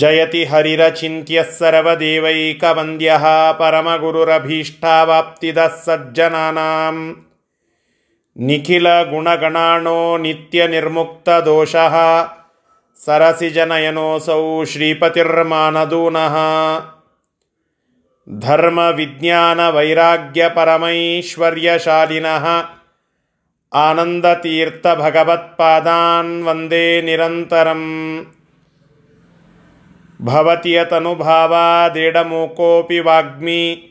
जयति हरिरचिन्त्यः सर्वदेवैकवन्द्यः परमगुरुरभीष्टावाप्तिदः सज्जनानाम् निखिलगुणगणाणो नित्यनिर्मुक्तदोषः सरसिजनयनोऽसौ श्रीपतिर्मानदूनः धर्मविज्ञानवैराग्यपरमैश्वर्यशालिनः आनन्दतीर्थभगवत्पादान् वन्दे निरन्तरम् भवति यतनुभावादेडमूकोऽपि वाग्मी।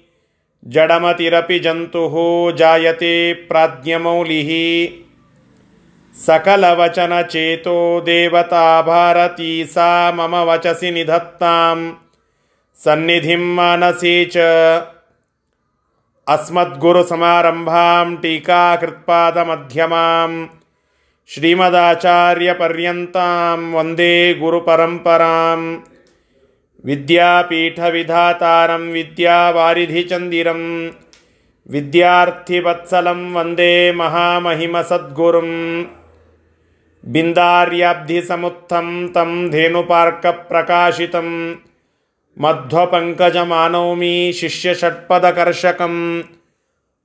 जडमतिरपि जन्तुः जायते प्राज्ञमौलिः। सकलवचनचेतो देवता भारती सा मम वचसि निधत्तां सन्निधिं मानसे च। अस्मद्गुरुसमारम्भां टीकाकृत्पादमध्यमां श्रीमदाचार्यपर्यन्तां वंदे गुरुपरम्परां विद्यापीठविधातारं विद्यावारिधिचन्दिरं विद्यार्थिवत्सलं वंदे महामहिमसद्गुरुं। बिन्दार्याब्धिसमुत्थं तं धेनुपार्कप्रकाशितं। मध्वपङ्कजमानौमि शिष्यषट्पदकर्षकं।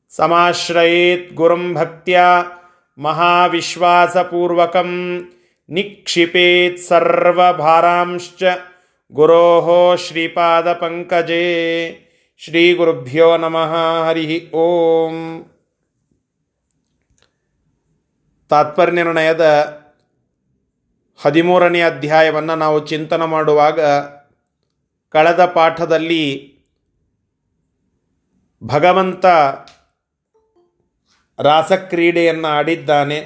समाश्रयेत् गुरुं भक्त्या महाविश्वासपूर्वकं। निक्षिपेत् सर्वभारांश्च गुरोः श्रीपादपङ्कजे ಶ್ರೀಗುರುಭ್ಯೋ ನಮಃ ಹರಿ ಓಂ ತಾತ್ಪರ್ಯನಿರ್ಣಯದ ಹದಿಮೂರನೇ ಅಧ್ಯಾಯವನ್ನು ನಾವು ಚಿಂತನೆ ಮಾಡುವಾಗ ಕಳೆದ ಪಾಠದಲ್ಲಿ ಭಗವಂತ ರಾಸಕ್ರೀಡೆಯನ್ನು ಆಡಿದ್ದಾನೆ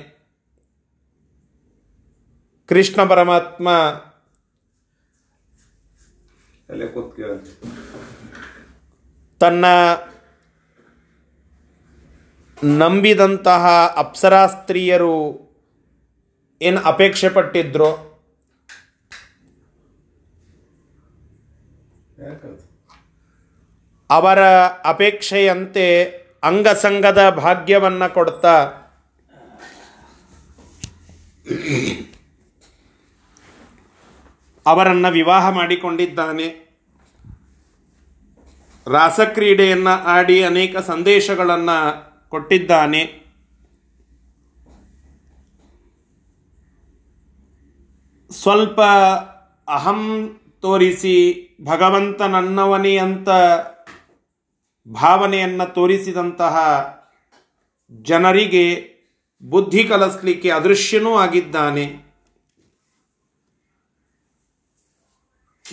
ಕೃಷ್ಣ ಪರಮಾತ್ಮ ತನ್ನ ನಂಬಿದಂತಹ ಅಪ್ಸರಾ ಸ್ತ್ರೀಯರು ಏನು ಅಪೇಕ್ಷೆ ಪಟ್ಟಿದ್ರು? ಅವರ ಅಪೇಕ್ಷೆಯಂತೆ ಅಂಗಸಂಗದ ಭಾಗ್ಯವನ್ನು ಕೊಡ್ತಾ ಅವರನ್ನು ವಿವಾಹ ಮಾಡಿಕೊಂಡಿದ್ದಾನೆ. ರಾಸಕ್ರೀಡೆಯನ್ನು ಆಡಿ ಅನೇಕ ಸಂದೇಶಗಳನ್ನು ಕೊಟ್ಟಿದ್ದಾನೆ. ಸ್ವಲ್ಪ ಅಹಂ ತೋರಿಸಿ ಭಗವಂತ ನನ್ನವನೇ ಅಂತ ಭಾವನೆಯನ್ನು ತೋರಿಸಿದಂತಹ ಜನರಿಗೆ ಬುದ್ಧಿ ಕಲಿಸ್ಲಿಕ್ಕೆ ಅದೃಶ್ಯನೂ ಆಗಿದ್ದಾನೆ.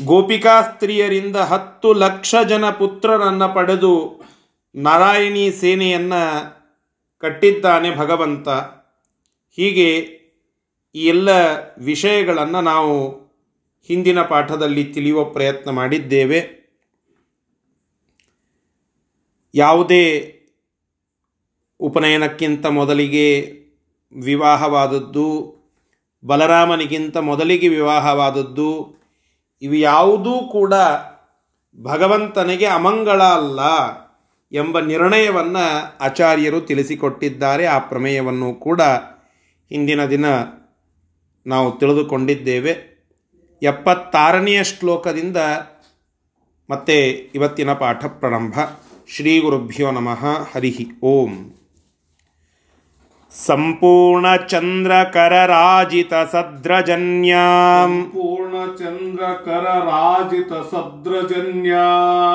ಗೋಪಿಕಾ ಸ್ತ್ರೀಯರಿಂದ ಹತ್ತು ಲಕ್ಷ ಜನ ಪುತ್ರರನ್ನು ಪಡೆದು ನಾರಾಯಣಿ ಸೇನೆಯನ್ನು ಕಟ್ಟಿದ್ದಾನೆ ಭಗವಂತ. ಹೀಗೆ ಈ ಎಲ್ಲ ವಿಷಯಗಳನ್ನು ನಾವು ಹಿಂದಿನ ಪಾಠದಲ್ಲಿ ತಿಳಿಯುವ ಪ್ರಯತ್ನ ಮಾಡಿದ್ದೇವೆ. ಯಾವುದೇ ಉಪನಯನಕ್ಕಿಂತ ಮೊದಲಿಗೆ ವಿವಾಹವಾದದ್ದು, ಬಲರಾಮನಿಗಿಂತ ಮೊದಲಿಗೆ ವಿವಾಹವಾದದ್ದು ಇವು ಯಾವುದೂ ಕೂಡ ಭಗವಂತನಿಗೆ ಅಮಂಗಳ ಅಲ್ಲ ಎಂಬ ನಿರ್ಣಯವನ್ನು ಆಚಾರ್ಯರು ತಿಳಿಸಿಕೊಟ್ಟಿದ್ದಾರೆ. ಆ ಪ್ರಮೇಯವನ್ನು ಕೂಡ ಹಿಂದಿನ ದಿನ ನಾವು ತಿಳಿದುಕೊಂಡಿದ್ದೇವೆ. ಎಪ್ಪತ್ತಾರನೆಯ ಶ್ಲೋಕದಿಂದ ಮತ್ತೆ ಇವತ್ತಿನ ಪಾಠ ಪ್ರಾರಂಭ. ಶ್ರೀ ಗುರುಭ್ಯೋ ನಮಃ. ಹರಿ ಓಂ. सम्पूर्णचन्द्रकरराजितसद्रजन्याम् पूर्णचन्द्रकरराजितसद्रजन्या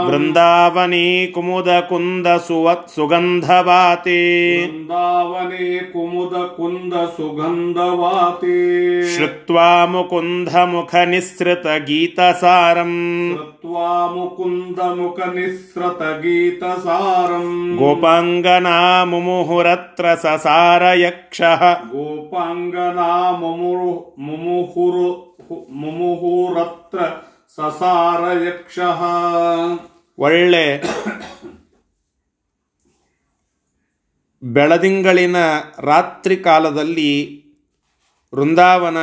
वृन्दावने कुमुदकुन्दसुवत् सुगन्धवाते वृन्दावने कुमुदकुन्दसुगन्धवाते श्रुत्वा मुकुन्दमुखनिःसृतगीतसारम् कृत्वा मुकुन्दमुखनिःसृतगीतसारम् गोपाङ्गना मुमुहुरत्र ससारयक्षः गोपाङ्गना मुमुरु मुमुहुरु मुमुहुरत्र ससारयक्षः ಒಳ್ಳೆ ಬೆಳದಿಂಗಳಿನ ರಾತ್ರಿ ಕಾಲದಲ್ಲಿ ವೃಂದಾವನ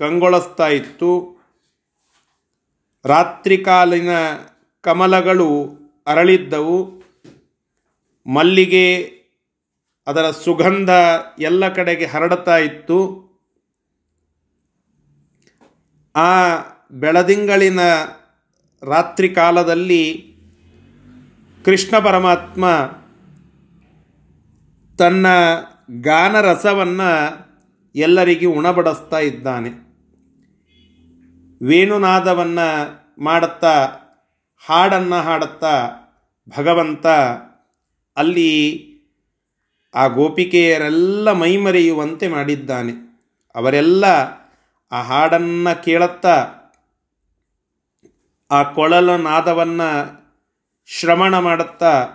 ಕಂಗೊಳಿಸ್ತಾ ಇತ್ತು ರಾತ್ರಿ ಕಾಲಿನ ಕಮಲಗಳು ಅರಳಿದ್ದವು ಮಲ್ಲಿಗೆ ಅದರ ಸುಗಂಧ ಎಲ್ಲ ಕಡೆಗೆ ಹರಡುತ್ತಾ ಇತ್ತು. ಆ ಬೆಳದಿಂಗಳಿನ ರಾತ್ರಿ ಕಾಲದಲ್ಲಿ ಕೃಷ್ಣ ಪರಮಾತ್ಮ ತನ್ನ ಗಾನರಸವನ್ನು ಎಲ್ಲರಿಗೂ ಉಣಬಡಿಸ್ತಾ ಇದ್ದಾನೆ. ವೇಣುನಾದವನ್ನು ಮಾಡುತ್ತಾ, ಹಾಡನ್ನು ಹಾಡುತ್ತಾ ಭಗವಂತ ಅಲ್ಲಿ ಆ ಗೋಪಿಕೆಯರೆಲ್ಲ ಮೈಮರೆಯುವಂತೆ ಮಾಡಿದ್ದಾನೆ. ಅವರೆಲ್ಲ ಆ ಹಾಡನ್ನು ಕೇಳುತ್ತಾ ಆ ಕೊಳಲ ನಾದವನ್ನು ಶ್ರವಣ ಮಾಡುತ್ತಾ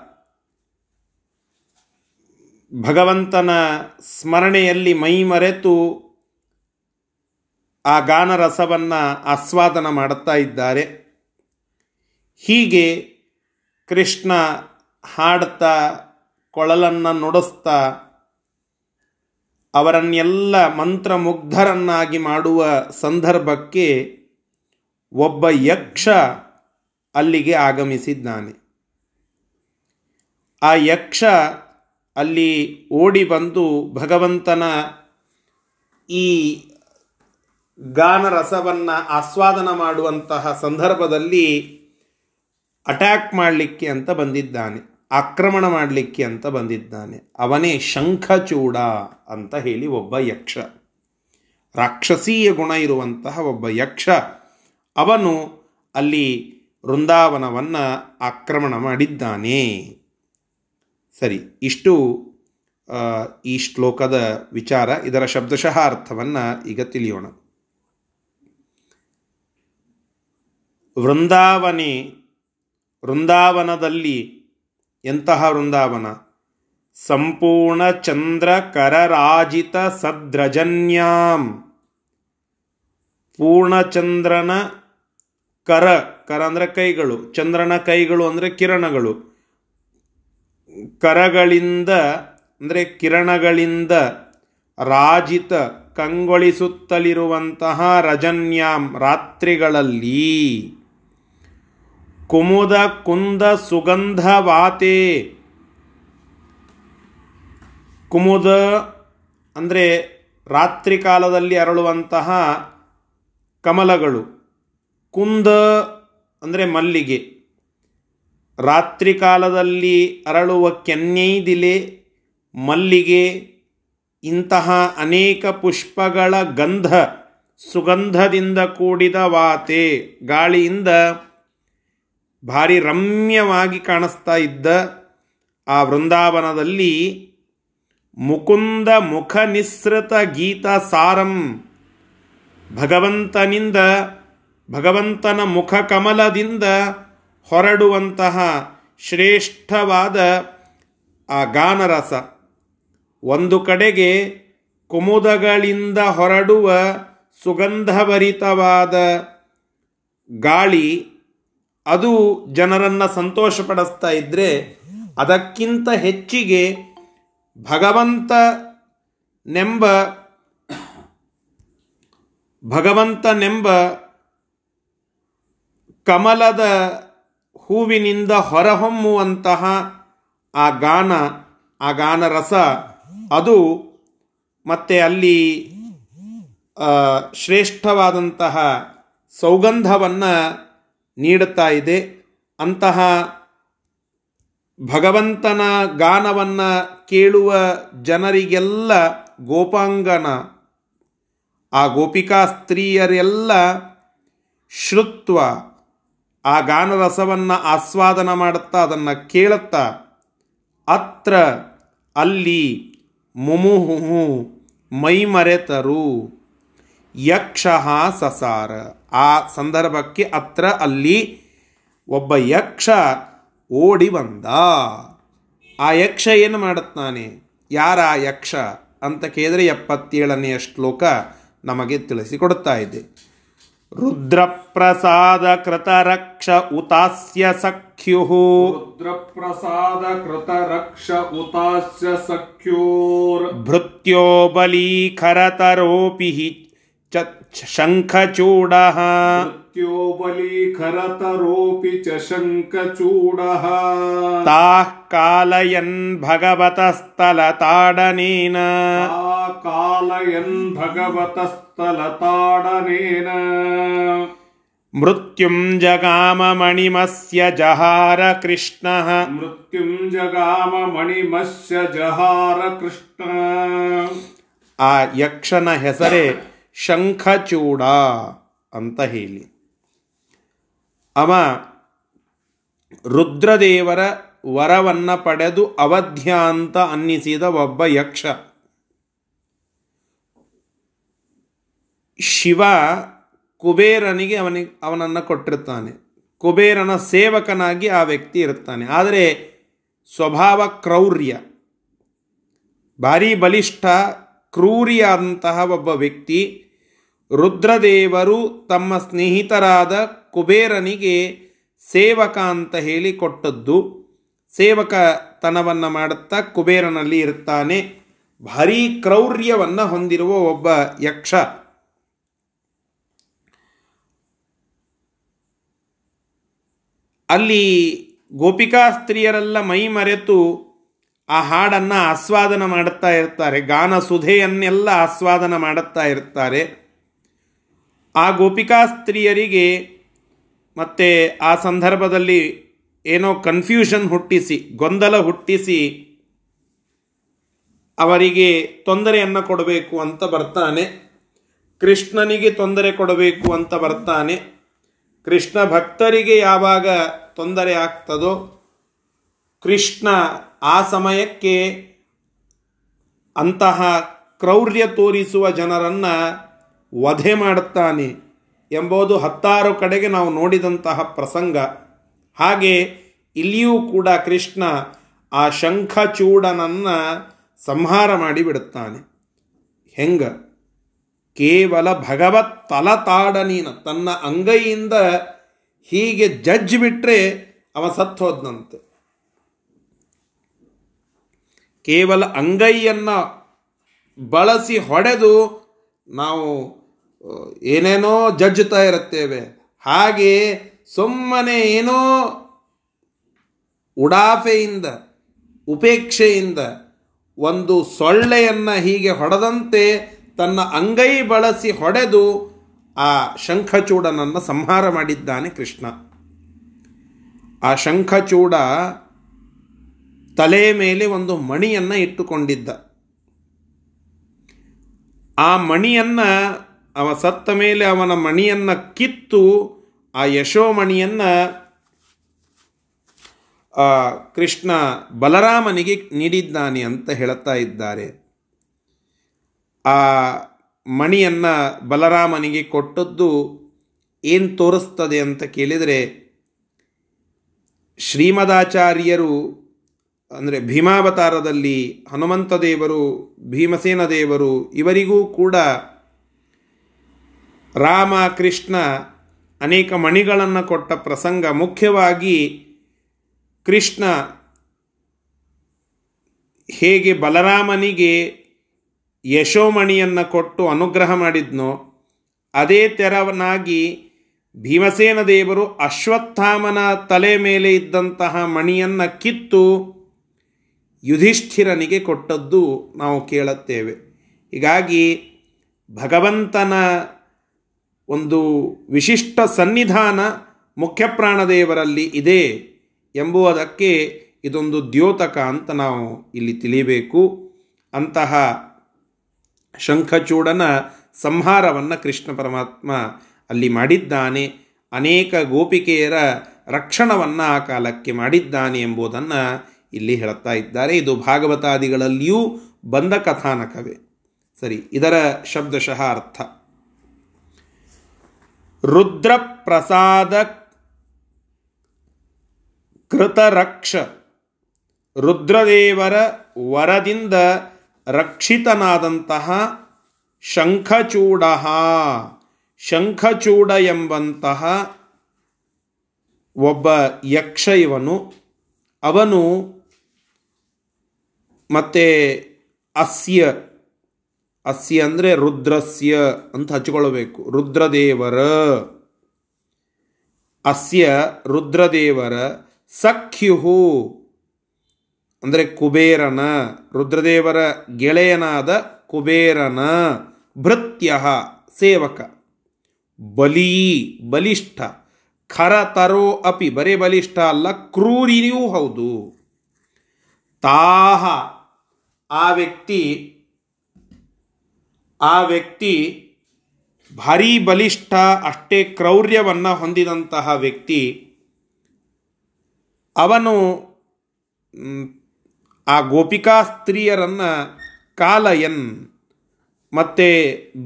ಭಗವಂತನ ಸ್ಮರಣೆಯಲ್ಲಿ ಮೈ ಮರೆತು ಆ ಗಾನರಸವನ್ನು ಆಸ್ವಾದನ ಮಾಡುತ್ತಾ ಇದ್ದಾರೆ. ಹೀಗೆ ಕೃಷ್ಣ ಹಾಡುತ್ತಾ ಕೊಳಲನ್ನು ನುಡಿಸ್ತಾ, ಅವರನ್ನೆಲ್ಲ ಮಂತ್ರಮುಗ್ಧರನ್ನಾಗಿ ಮಾಡುವ ಸಂದರ್ಭಕ್ಕೆ ಒಬ್ಬ ಯಕ್ಷ ಅಲ್ಲಿಗೆ ಆಗಮಿಸಿದ್ದಾನೆ. ಆ ಯಕ್ಷ ಅಲ್ಲಿ ಓಡಿ ಬಂದು ಭಗವಂತನ ಈ ಗಾನರಸವನ್ನು ಆಸ್ವಾದನ ಮಾಡುವಂತಹ ಸಂದರ್ಭದಲ್ಲಿ ಅಟ್ಯಾಕ್ ಮಾಡಲಿಕ್ಕೆ ಅಂತ ಬಂದಿದ್ದಾನೆ. ಆಕ್ರಮಣ ಮಾಡಲಿಕ್ಕೆ ಅಂತ ಬಂದಿದ್ದಾನೆ. ಅವನೇ ಶಂಖಚೂಡ ಅಂತ ಹೇಳಿ ಒಬ್ಬ ಯಕ್ಷ. ರಾಕ್ಷಸೀಯ ಗುಣ ಇರುವಂತಹ ಒಬ್ಬ ಯಕ್ಷ. ಅವನು ಅಲ್ಲಿ ವೃಂದಾವನವನ್ನು ಆಕ್ರಮಣ ಮಾಡಿದ್ದಾನೆ. ಸರಿ, ಇಷ್ಟು ಈ ಶ್ಲೋಕದ ವಿಚಾರ. ಇದರ ಶಬ್ದಶಃ ಅರ್ಥವನ್ನು ಈಗ ತಿಳಿಯೋಣ. ವೃಂದಾವನೆ, ವೃಂದಾವನದಲ್ಲಿ ಎಂತಹ ವೃಂದಾವನ? ಸಂಪೂರ್ಣ ಚಂದ್ರ ಕರರಾಜಿತ ಸದ್ರಜನ್ಯಾಂ. ಪೂರ್ಣಚಂದ್ರನ ಕರ ಕರ ಅಂದರೆ ಕೈಗಳು, ಚಂದ್ರನ ಕೈಗಳು ಅಂದರೆ ಕಿರಣಗಳು. ಕರಗಳಿಂದ ಅಂದರೆ ಕಿರಣಗಳಿಂದ ರಾಜಿತ, ಕಂಗೊಳಿಸುತ್ತಲಿರುವಂತಹ ರಜನ್ಯಾಂ ರಾತ್ರಿಗಳಲ್ಲಿ. ಕುಮುದ ಕುಂದ ಸುಗಂಧ ವಾತೆ. ಕುಮುದ ಅಂದರೆ ರಾತ್ರಿ ಕಾಲದಲ್ಲಿ ಅರಳುವಂತಹ ಕಮಲಗಳು. ಕುಂದ ಅಂದರೆ ಮಲ್ಲಿಗೆ. ರಾತ್ರಿ ಕಾಲದಲ್ಲಿ ಅರಳುವ ಕೆನ್ನೈದಿಲೆ ಮಲ್ಲಿಗೆ, ಇಂತಹ ಅನೇಕ ಪುಷ್ಪಗಳ ಗಂಧ, ಸುಗಂಧದಿಂದ ಕೂಡಿದ ವಾತೆ. ಗಾಳಿಯಿಂದ ಭಾರಿ ರಮ್ಯವಾಗಿ ಕಾಣಿಸ್ತಾ ಇದ್ದ ಆ ವೃಂದಾವನದಲ್ಲಿ ಮುಕುಂದ ಮುಖ ನಿಸೃತ ಗೀತ ಸಾರಂ. ಭಗವಂತನಿಂದ, ಭಗವಂತನ ಮುಖ ಕಮಲದಿಂದ ಹೊರಡುವಂತಹ ಶ್ರೇಷ್ಠವಾದ ಆ ಗಾನರಸ. ಒಂದು ಕಡೆಗೆ ಕುಮುದಗಳಿಂದ ಹೊರಡುವ ಸುಗಂಧಭರಿತವಾದ ಗಾಳಿ ಅದು ಜನರನ್ನು ಸಂತೋಷಪಡಿಸ್ತಾ ಇದ್ದರೆ ಅದಕ್ಕಿಂತ ಹೆಚ್ಚಿಗೆ ಭಗವಂತ ನೆಂಬ ಭಗವಂತನೆಂಬ ಕಮಲದ ಹೂವಿನಿಂದ ಹೊರಹೊಮ್ಮುವಂತಹ ಆ ಗಾನ ಆ ಗಾನ ರಸ, ಅದು ಮತ್ತೆ ಅಲ್ಲಿ ಶ್ರೇಷ್ಠವಾದಂತಹ ಸೌಗಂಧವನ್ನು ನೀಡುತ್ತಾ ಇದೆ. ಅಂತಹ ಭಗವಂತನ ಗಾನವನ್ನು ಕೇಳುವ ಜನರಿಗೆಲ್ಲ ಗೋಪಾಂಗನ, ಆ ಗೋಪಿಕಾ ಸ್ತ್ರೀಯರೆಲ್ಲ ಶ್ರುತ್ವ, ಆ ಗಾನರಸವನ್ನು ಆಸ್ವಾದನ ಮಾಡುತ್ತಾ, ಅದನ್ನು ಕೇಳುತ್ತಾ, ಅತ್ರ ಅಲ್ಲಿ ಮುಮುಹು ಮೈಮರೆತರು, ಯಕ್ಷ ಸಸಾರ. ಆ ಸಂದರ್ಭಕ್ಕೆ ಅತ್ರ ಅಲ್ಲಿ ಒಬ್ಬ ಯಕ್ಷ ಓಡಿ ಬಂದ. ಆ ಯಕ್ಷ ಏನು ಮಾಡುತ್ತಾನೆ ಯಾರ ಆ ಯಕ್ಷ? ಅಂತ ಕೇಳಿದರೆ ಎಪ್ಪತ್ತೇಳನೆಯ ಶ್ಲೋಕ ನಮಗೆ ತಿಳಿಸಿಕೊಡ್ತಾ ಇದೆ. ರುದ್ರಪ್ರಸಾದ ಕೃತರಕ್ಷ ಉತಾಸ್ಯ ಸಖ್ಯು. ರುದ್ರಪ್ರಸಾದ ಕೃತರಕ್ಷ ಉತಾಸ್ಯ ಸಖ್ಯೋರ್. ಭೃತ್ಯೋ ಬಲೀಖರತರೋಪಿ ಚ ಶಂಖಚೂಡಃ. ತಾಃ ಕಾಲಯನ್ ಭಗವತಸ್ಥಲತಾಡನೇನ. ಆ ಕಾಲಯನ್ ಭಗವತಸ್ಥಲತಾಡನೇನ. ಮೃತ್ಯುಂ ಜಗಾಮ ಮಣಿಮಸ್ಯ ಜಹಾರ ಕೃಷ್ಣ. ಮೃತ್ಯುಂ ಜಗಾಮ ಮಣಿಮಸ್ಯ ಜಹಾರ ಕೃಷ್ಣ. ಆ ಯಕ್ಷನ ಹೆಸರೇ ಶಂಖಚೂಡ ಅಂತ ಹೇಳಿ. ಅವ ರುದ್ರದೇವರ ವರವನ್ನ ಪಡೆದು ಅವಧ್ಯ ಅಂತ ಅನ್ನಿಸಿದ ಒಬ್ಬ ಯಕ್ಷ. ಶಿವ ಕುಬೇರನಿಗೆ ಅವನಿಗೆ ಅವನನ್ನು ಕೊಟ್ಟಿರ್ತಾನೆ. ಕುಬೇರನ ಸೇವಕನಾಗಿ ಆ ವ್ಯಕ್ತಿ ಇರ್ತಾನೆ. ಆದರೆ ಸ್ವಭಾವ ಕ್ರೌರ್ಯ. ಭಾರೀ ಬಲಿಷ್ಠ ಕ್ರೂರಿಯಾದಂತಹ ಒಬ್ಬ ವ್ಯಕ್ತಿ ರುದ್ರದೇವರು ತಮ್ಮ ಸ್ನೇಹಿತರಾದ ಕುಬೇರನಿಗೆ ಸೇವಕ ಅಂತ ಹೇಳಿ ಕೊಟ್ಟದ್ದು. ಸೇವಕತನವನ್ನು ಮಾಡುತ್ತಾ ಕುಬೇರನಲ್ಲಿ ಇರ್ತಾನೆ ಭಾರೀ ಕ್ರೌರ್ಯವನ್ನು ಹೊಂದಿರುವ ಒಬ್ಬ ಯಕ್ಷ. ಅಲ್ಲಿ ಗೋಪಿಕಾ ಸ್ತ್ರೀಯರೆಲ್ಲ ಮೈ ಮರೆತು ಆ ಹಾಡನ್ನು ಆಸ್ವಾದನ ಮಾಡುತ್ತಾ ಇರ್ತಾರೆ. ಗಾನ ಸುಧೆಯನ್ನೆಲ್ಲ ಆಸ್ವಾದನ ಮಾಡುತ್ತಾ ಇರ್ತಾರೆ. ಆ ಗೋಪಿಕಾ ಸ್ತ್ರೀಯರಿಗೆ ಮತ್ತು ಆ ಸಂದರ್ಭದಲ್ಲಿ ಏನೋ ಕನ್ಫ್ಯೂಷನ್ ಹುಟ್ಟಿಸಿ, ಗೊಂದಲ ಹುಟ್ಟಿಸಿ ಅವರಿಗೆ ತೊಂದರೆಯನ್ನು ಕೊಡಬೇಕು ಅಂತ ಬರ್ತಾನೆ. ಕೃಷ್ಣನಿಗೆ ತೊಂದರೆ ಕೊಡಬೇಕು ಅಂತ ಬರ್ತಾನೆ. ಕೃಷ್ಣ ಭಕ್ತರಿಗೆ ಯಾವಾಗ ತೊಂದರೆ ಆಗ್ತದೋ ಕೃಷ್ಣ ಆ ಸಮಯಕ್ಕೆ ಅಂತಹ ಕ್ರೌರ್ಯ ತೋರಿಸುವ ಜನರನ್ನು ವಧೆ ಮಾಡುತ್ತಾನೆ ಎಂಬುದು ಹತ್ತಾರು ಕಡೆಗೆ ನಾವು ನೋಡಿದಂತಹ ಪ್ರಸಂಗ. ಹಾಗೆ ಇಲ್ಲಿಯೂ ಕೂಡ ಕೃಷ್ಣ ಆ ಶಂಖಚೂಡನನ್ನು ಸಂಹಾರ ಮಾಡಿಬಿಡುತ್ತಾನೆ. ಹೆಂಗ? ಕೇವಲ ಭಗವತ್ ತಲತಾಡನೀನ ತನ್ನ ಅಂಗೈಯಿಂದ ಹೀಗೆ ಜಜ್ಜಿ ಬಿಟ್ಟರೆ ಅವ ಸತ್ತೋದ್ನಂತೆ. ಕೇವಲ ಅಂಗೈಯನ್ನು ಬಳಸಿ ಹೊಡೆದು ನಾವು ಏನೇನೋ ಜಜ್ಜುತ್ತಾ ಇರುತ್ತೇವೆ. ಹಾಗೆ ಸುಮ್ಮನೆ ಏನೋ ಉಡಾಫೆಯಿಂದ, ಉಪೇಕ್ಷೆಯಿಂದ ಒಂದು ಸೊಳ್ಳೆಯನ್ನು ಹೀಗೆ ಹೊಡೆದಂತೆ ತನ್ನ ಅಂಗೈ ಬಳಸಿ ಹೊಡೆದು ಆ ಶಂಖಚೂಡನನ್ನು ಸಂಹಾರ ಮಾಡಿದ್ದಾನೆ ಕೃಷ್ಣ. ಆ ಶಂಖಚೂಡ ತಲೆ ಮೇಲೆ ಒಂದು ಮಣಿಯನ್ನು ಇಟ್ಟುಕೊಂಡಿದ್ದ. ಆ ಮಣಿಯನ್ನು, ಅವ ಸತ್ತ ಮೇಲೆ ಅವನ ಮಣಿಯನ್ನು ಕಿತ್ತು ಆ ಯಶೋಮಣಿಯನ್ನು ಕೃಷ್ಣ ಬಲರಾಮನಿಗೆ ನೀಡಿದ್ದಾನೆ ಅಂತ ಹೇಳುತ್ತಾ ಇದ್ದಾರೆ. ಆ ಮಣಿಯನ್ನು ಬಲರಾಮನಿಗೆ ಕೊಟ್ಟದ್ದು ಏನು ತೋರಿಸ್ತದೆ ಅಂತ ಕೇಳಿದರೆ ಶ್ರೀಮದಾಚಾರ್ಯರು ಅಂದರೆ ಭೀಮಾವತಾರದಲ್ಲಿ ಹನುಮಂತ ದೇವರು, ಭೀಮಸೇನ ದೇವರು, ಇವರಿಗೂ ಕೂಡ ರಾಮ, ಕೃಷ್ಣ ಅನೇಕ ಮಣಿಗಳನ್ನು ಕೊಟ್ಟ ಪ್ರಸಂಗ. ಮುಖ್ಯವಾಗಿ ಕೃಷ್ಣ ಹೇಗೆ ಬಲರಾಮನಿಗೆ ಯಶೋಮಣಿಯನ್ನು ಕೊಟ್ಟು ಅನುಗ್ರಹ ಮಾಡಿದ್ನೋ, ಅದೇ ತೆರವನಾಗಿ ಭೀಮಸೇನ ದೇವರು ಅಶ್ವತ್ಥಾಮನ ತಲೆ ಮೇಲೆ ಇದ್ದಂತಹ ಮಣಿಯನ್ನು ಕಿತ್ತು ಯುಧಿಷ್ಠಿರನಿಗೆ ಕೊಟ್ಟದ್ದು ನಾವು ಕೇಳುತ್ತೇವೆ. ಹೀಗಾಗಿ ಭಗವಂತನ ಒಂದು ವಿಶಿಷ್ಟ ಸನ್ನಿಧಾನ ಮುಖ್ಯಪ್ರಾಣದೇವರಲ್ಲಿ ಇದೆ ಎಂಬುವುದಕ್ಕೆ ಇದೊಂದು ದ್ಯೋತಕ ಅಂತ ನಾವು ಇಲ್ಲಿ ತಿಳಿಯಬೇಕು. ಅಂತಹ ಶಂಖಚೂಡನ ಸಂಹಾರವನ್ನು ಕೃಷ್ಣ ಪರಮಾತ್ಮ ಅಲ್ಲಿ ಮಾಡಿದ್ದಾನೆ. ಅನೇಕ ಗೋಪಿಕೆಯರ ರಕ್ಷಣವನ್ನು ಆ ಕಾಲಕ್ಕೆ ಮಾಡಿದ್ದಾನೆ ಎಂಬುದನ್ನು ಇಲ್ಲಿ ಹೇಳುತ್ತಾ ಇದ್ದಾರೆ. ಇದು ಭಾಗವತಾದಿಗಳಲ್ಲಿಯೂ ಬಂದ ಕಥಾನಕವೇ. ಸರಿ, ಇದರ ಶಬ್ದಶಃ ಅರ್ಥ. ರುದ್ರಪ್ರಸಾದ ಕೃತರಕ್ಷ. ರುದ್ರದೇವರ ವರದಿಂದ ರಕ್ಷಿತನಾದಂತಹ ಶಂಖಚೂಡ ಶಂಖಚೂಡ ಎಂಬಂತಹ ಒಬ್ಬ ಯಕ್ಷ ಇವನು. ಅವನು ಮತ್ತೆ ಅಸ್ಯ ಅಸ್ಯ ಅಂದರೆ ರುದ್ರಸ್ಯ ಅಂತ ಹಚ್ಕೊಳ್ಬೇಕು ರುದ್ರದೇವರ. ಅಸ್ಯ, ರುದ್ರದೇವರ. ಸಖ್ಯುಹು ಅಂದರೆ ಕುಬೇರನ. ರುದ್ರದೇವರ ಗೆಳೆಯನಾದ ಕುಬೇರನ. ಭೃತ್ಯ ಸೇವಕ. ಬಲೀ, ಬಲಿಷ್ಠ. ಖರತರೋ ಅಪಿ, ಬರೇ ಬಲಿಷ್ಠ ಅಲ್ಲ ಕ್ರೂರಿಯೂ ಹೌದು. ತಾಹ. ಆ ವ್ಯಕ್ತಿ ಆ ವ್ಯಕ್ತಿ ಭಾರೀ ಬಲಿಷ್ಠ, ಅಷ್ಟೇ ಕ್ರೌರ್ಯವನ್ನು ಹೊಂದಿದಂತಹ ವ್ಯಕ್ತಿ, ಅವನು ಆ ಗೋಪಿಕಾ ಸ್ತ್ರೀಯರನ್ನು ಕಾಲಯನ್ ಮತ್ತು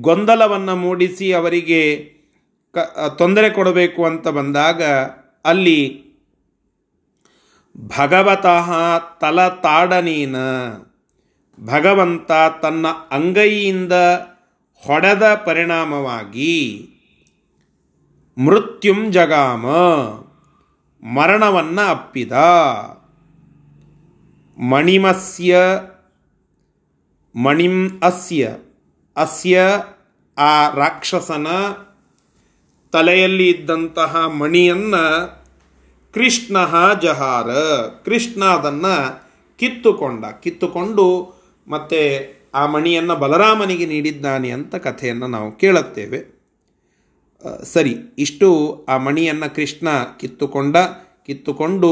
ಗೊಂದಲವನ್ನು ಮೂಡಿಸಿ ಅವರಿಗೆ ಕ ತೊಂದರೆ ಕೊಡಬೇಕು ಅಂತ ಬಂದಾಗ ಅಲ್ಲಿ ಭಗವತಃ ತಲತಾಡನೀನ ಭಗವಂತ ತನ್ನ ಅಂಗೈಯಿಂದ ಹೊಡೆದ ಪರಿಣಾಮವಾಗಿ ಮೃತ್ಯುಂ ಜಗಾಮ, ಮರಣವನ್ನು ಅಪ್ಪಿದ. ಮಣಿಮಸ್ಯ, ಮಣಿಂ ಅಸ್ಯ ಅಸ್ಯ ಆ ರಾಕ್ಷಸನ ತಲೆಯಲ್ಲಿ ಇದ್ದಂತಹ ಮಣಿಯನ್ನು ಕೃಷ್ಣ ಜಹಾರ ಕೃಷ್ಣ ಅದನ್ನು ಕಿತ್ತುಕೊಂಡ, ಕಿತ್ತುಕೊಂಡು ಮತ್ತೆ ಆ ಮಣಿಯನ್ನು ಬಲರಾಮನಿಗೆ ನೀಡಿದ್ದಾನೆ ಅಂತ ಕಥೆಯನ್ನು ನಾವು ಕೇಳುತ್ತೇವೆ. ಸರಿ, ಇಷ್ಟು ಆ ಮಣಿಯನ್ನು ಕೃಷ್ಣ ಕಿತ್ತುಕೊಂಡ, ಕಿತ್ತುಕೊಂಡು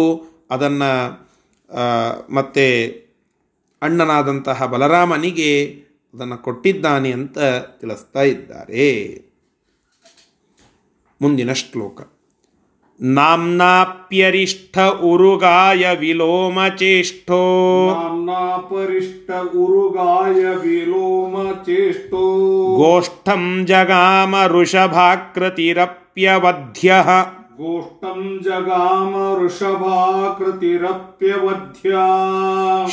ಅದನ್ನು ಮತ್ತೆ ಅಣ್ಣನಾದಂತಹ ಬಲರಾಮನಿಗೆ ಅದನ್ನು ಕೊಟ್ಟಿದ್ದಾನೆ ಅಂತ ತಿಳಿಸ್ತಾ ಇದ್ದಾರೆ. ಮುಂದಿನ ಶ್ಲೋಕ. नाम्नाप्यरिष्ठ उरुगाय विलोमचेष्टो नाम्नापरिष्ट उरुगाय विलोमचेष्टो गोष्ठं जगाम ऋषभाकृतिरप्यवध्यः गोष्ठम् जगाम वृषभाकृतिरप्यवध्या